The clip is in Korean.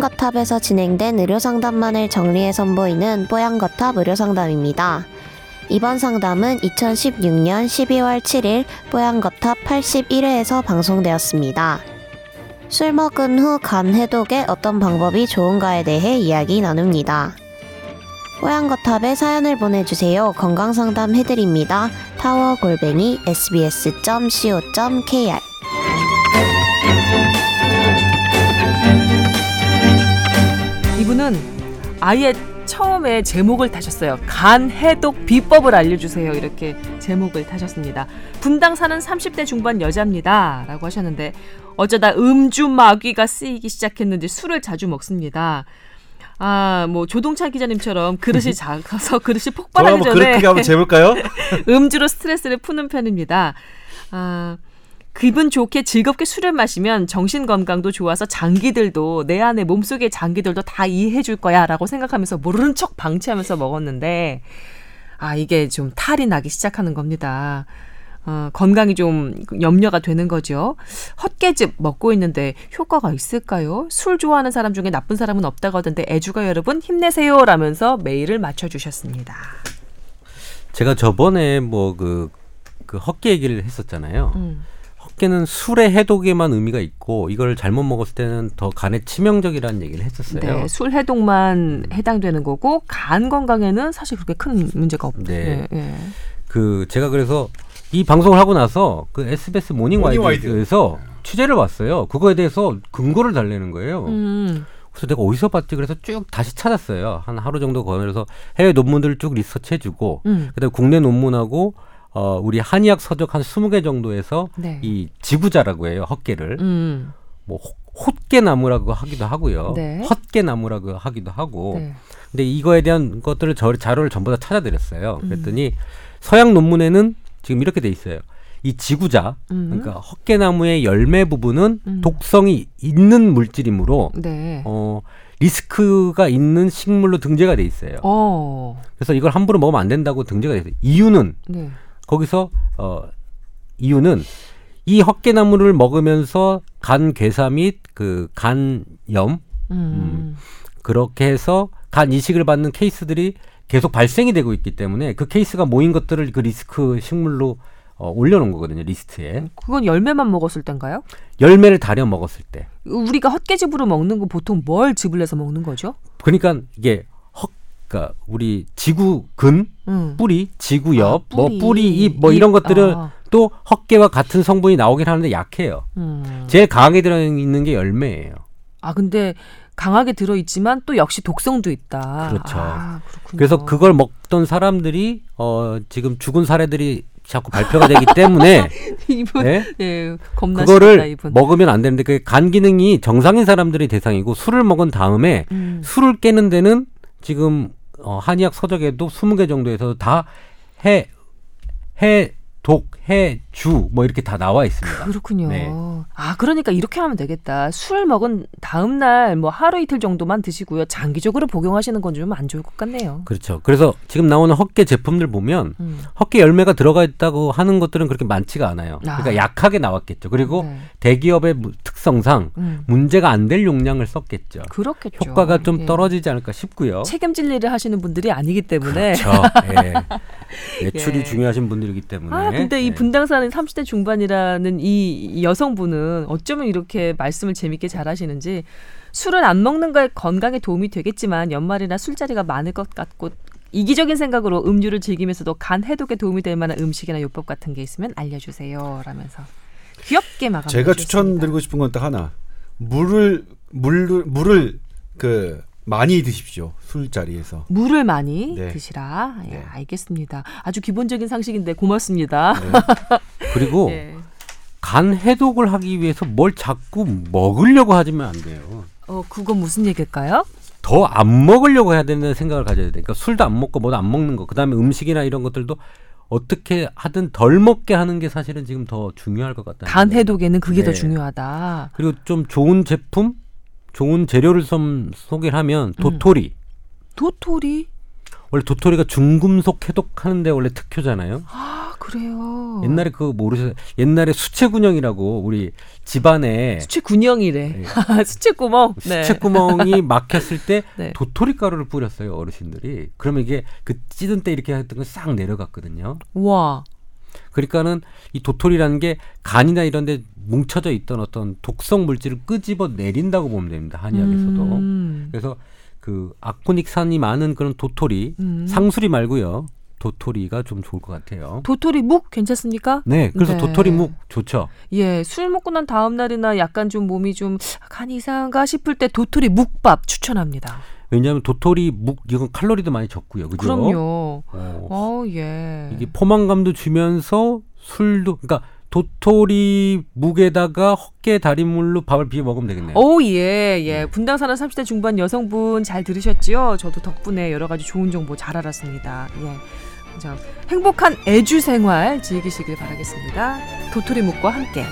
뽀얀거탑에서 진행된 의료상담만을 정리해 선보이는 뽀얀거탑 의료상담입니다. 이번 상담은 2016년 12월 7일 뽀얀거탑 81회에서 방송되었습니다. 술 먹은 후 간 해독에 어떤 방법이 좋은가에 대해 이야기 나눕니다. 뽀얀거탑에 사연을 보내주세요. 건강상담 해드립니다. 타워 골뱅이 sbs.co.kr 이분은 아예 처음에 제목을 타셨어요. 간 해독 비법을 알려주세요. 이렇게 제목을 타셨습니다. 분당 사는 30대 중반 여자입니다. 라고 하셨는데 어쩌다 음주 마귀가 쓰이기 시작했는지 술을 자주 먹습니다. 아, 뭐 조동찬 기자님처럼 그릇이 작아서 그릇이 폭발하기 전에 그렇게 한번 재볼까요? 음주로 스트레스를 푸는 편입니다. 아, 기분 좋게 즐겁게 술을 마시면 정신 건강도 좋아서 장기들도 내 안에 몸속의 장기들도 다 이해해 줄 거야라고 생각하면서 모르는 척 방치하면서 먹었는데 아 이게 좀 탈이 나기 시작하는 겁니다. 어, 건강이 좀 염려가 되는 거죠. 헛개즙 먹고 있는데 효과가 있을까요? 술 좋아하는 사람 중에 나쁜 사람은 없다고 하던데 애주가 여러분 힘내세요 라면서 메일을 맞춰주셨습니다. 제가 저번에 뭐 그 그 헛개 얘기를 했었잖아요. 음. 헛개는 술의 해독에만 의미가 있고 이걸 잘못 먹었을 때는 더 간에 치명적이라는 얘기를 했었어요. 네, 술 해독만 해당되는 거고 간 건강에는 사실 그렇게 큰 문제가 없. 네. 네. 네. 그 제가 그래서 이 방송을 하고 나서 그 SBS 모닝 모닝 와이드에서 취재를 왔어요. 그거에 대해서 근거를 달래는 거예요. 음, 그래서 내가 어디서 봤지? 그래서 쭉 다시 찾았어요. 한 하루 정도 거면서 해외 논문들을 쭉 리서치해주고 음. 그다음에 국내 논문하고 어 우리 한의학 서적 한 20개 정도에서 네. 이 지구자라고 해요. 헛개를 음, 뭐 호- 헛개나무라고 하기도 하고요. 네. 헛개나무라고 하기도 하고. 네. 근데 이거에 대한 것들을 저 자료를 전부 다 찾아드렸어요. 음. 그랬더니 서양 논문에는 지금 이렇게 돼 있어요. 이 지구자, 음. 그러니까 헛개나무의 열매 부분은 음. 독성이 있는 물질이므로 네. 어 리스크가 있는 식물로 등재가 돼 있어요. 어, 그래서 이걸 함부로 먹으면 안 된다고 등재가 돼 있어요. 이유는 네. 거기서 어 이유는 이 헛개나무를 먹으면서 간 괴사 및 그 간염 음, 그렇게 해서 간 이식을 받는 케이스들이 계속 발생이 되고 있기 때문에 그 케이스가 모인 것들을 그 리스크 식물로 어, 올려놓은 거거든요 리스트에 그건 열매만 먹었을 땐가요? 열매를 다려 먹었을 때 우리가 헛개즙으로 먹는 거 보통 뭘 즙을 내서 먹는 거죠? 그러니까 이게 헛 그러니까 우리 지구 근 음. 뿌리 지구 옆 아, 뭐 뿌리. 뿌리 잎뭐 잎, 이런 것들을 아. 또 헛개와 같은 성분이 나오긴 하는데 약해요 음. 제일 강하게 들어있는 게 열매예요 아 근데 강하게 들어 있지만 또 역시 독성도 있다. 그렇죠. 아. 그래서 그걸 먹던 사람들이 어 지금 죽은 사례들이 자꾸 발표가 되기 때문에 이분 네? 예, 겁나시다 그거를 이분. 먹으면 안 되는데 그 간 기능이 정상인 사람들이 대상이고 술을 먹은 다음에 음. 술을 깨는 데는 지금 어, 한의학 서적에도 20개 정도에서 다 해, 해, 독, 해, 주, 뭐 이렇게 다 나와 있습니다. 그렇군요. 네. 아, 그러니까 이렇게 하면 되겠다. 술 먹은 다음 날 뭐 하루 이틀 정도만 드시고요. 장기적으로 복용하시는 건 좀 안 좋을 것 같네요. 그렇죠. 그래서 지금 나오는 헛개 제품들 보면 음. 헛개 열매가 들어가 있다고 하는 것들은 그렇게 많지가 않아요. 그러니까 아. 약하게 나왔겠죠. 그리고 네. 대기업의 무- 특성상 음. 문제가 안 될 용량을 썼겠죠. 그렇겠죠. 효과가 좀 예. 떨어지지 않을까 싶고요. 책임질 일을 하시는 분들이 아니기 때문에. 그렇죠. 예. 매출이 예. 중요하신 분들이기 때문에. 아, 근데 이 예. 분당 사는 30대 중반이라는 이 여성분은 어쩌면 이렇게 말씀을 재밌게 잘하시는지 술을 안 먹는 게 건강에 도움이 되겠지만 연말이나 술자리가 많을 것 같고 이기적인 생각으로 음료를 즐기면서도 간 해독에 도움이 될 만한 음식이나 요법 같은 게 있으면 알려주세요. 라면서 귀엽게 마감. 제가 추천드리고 싶은 건 딱 하나. 물을 물을 물을 그 많이 드십시오. 술자리에서. 물을 많이 네. 드시라. 예, 네. 알겠습니다. 아주 기본적인 상식인데 고맙습니다. 네. 그리고 예. 간 해독을 하기 위해서 뭘 자꾸 먹으려고 하지면 안 돼요. 어, 그건 무슨 얘기일까요? 더 안 먹으려고 해야 된다는 생각을 가져야 돼. 그러니까 술도 안 먹고 뭐도 안 먹는 거. 그다음에 음식이나 이런 것들도 어떻게 하든 덜 먹게 하는 게 사실은 지금 더 중요할 것 같다. 간 해독에는 그게 더 네. 중요하다. 그리고 좀 좋은 제품, 좋은 재료를 좀 소개를 하면 음. 도토리. 도토리? 원래 도토리가 중금속 해독하는데 원래 특효잖아요. 아, 그래요. 옛날에 그 모르셨어요? 옛날에 수채군형이라고 우리 집안에 수채 군형이래. 네. 수채 구멍. 네. 수채구멍이 막혔을 때 네. 도토리 가루를 뿌렸어요 어르신들이. 그러면 이게 그 찌든 때 이렇게 했던 건 싹 내려갔거든요. 와. 그러니까는 이 도토리라는 게 간이나 이런 데 뭉쳐져 있던 어떤 독성 물질을 끄집어 내린다고 보면 됩니다. 한의학에서도. 음. 그래서 그 아코닉산이 많은 그런 도토리, 음. 상수리 말고요. 도토리가 좀 좋을 것 같아요. 도토리 묵 괜찮습니까? 네, 그래서 네. 도토리 묵 좋죠. 예, 술 먹고 난 다음 날이나 약간 좀 몸이 좀 간이 이상한가 싶을 때 도토리 묵밥 추천합니다. 왜냐하면 도토리 묵 이건 칼로리도 많이 적고요, 그죠? 그럼요. 어, 어, 예. 이게 포만감도 주면서 술도 그러니까 도토리 묵에다가 헛개 달인물로 밥을 비벼 먹으면 되겠네요. 오, 예, 예. 분당 사는 30대 중반 여성분 잘 들으셨지요? 저도 덕분에 여러 가지 좋은 정보 잘 알았습니다. 예. 자, 행복한 애주 생활 즐기시길 바라겠습니다. 도토리 묵과 함께.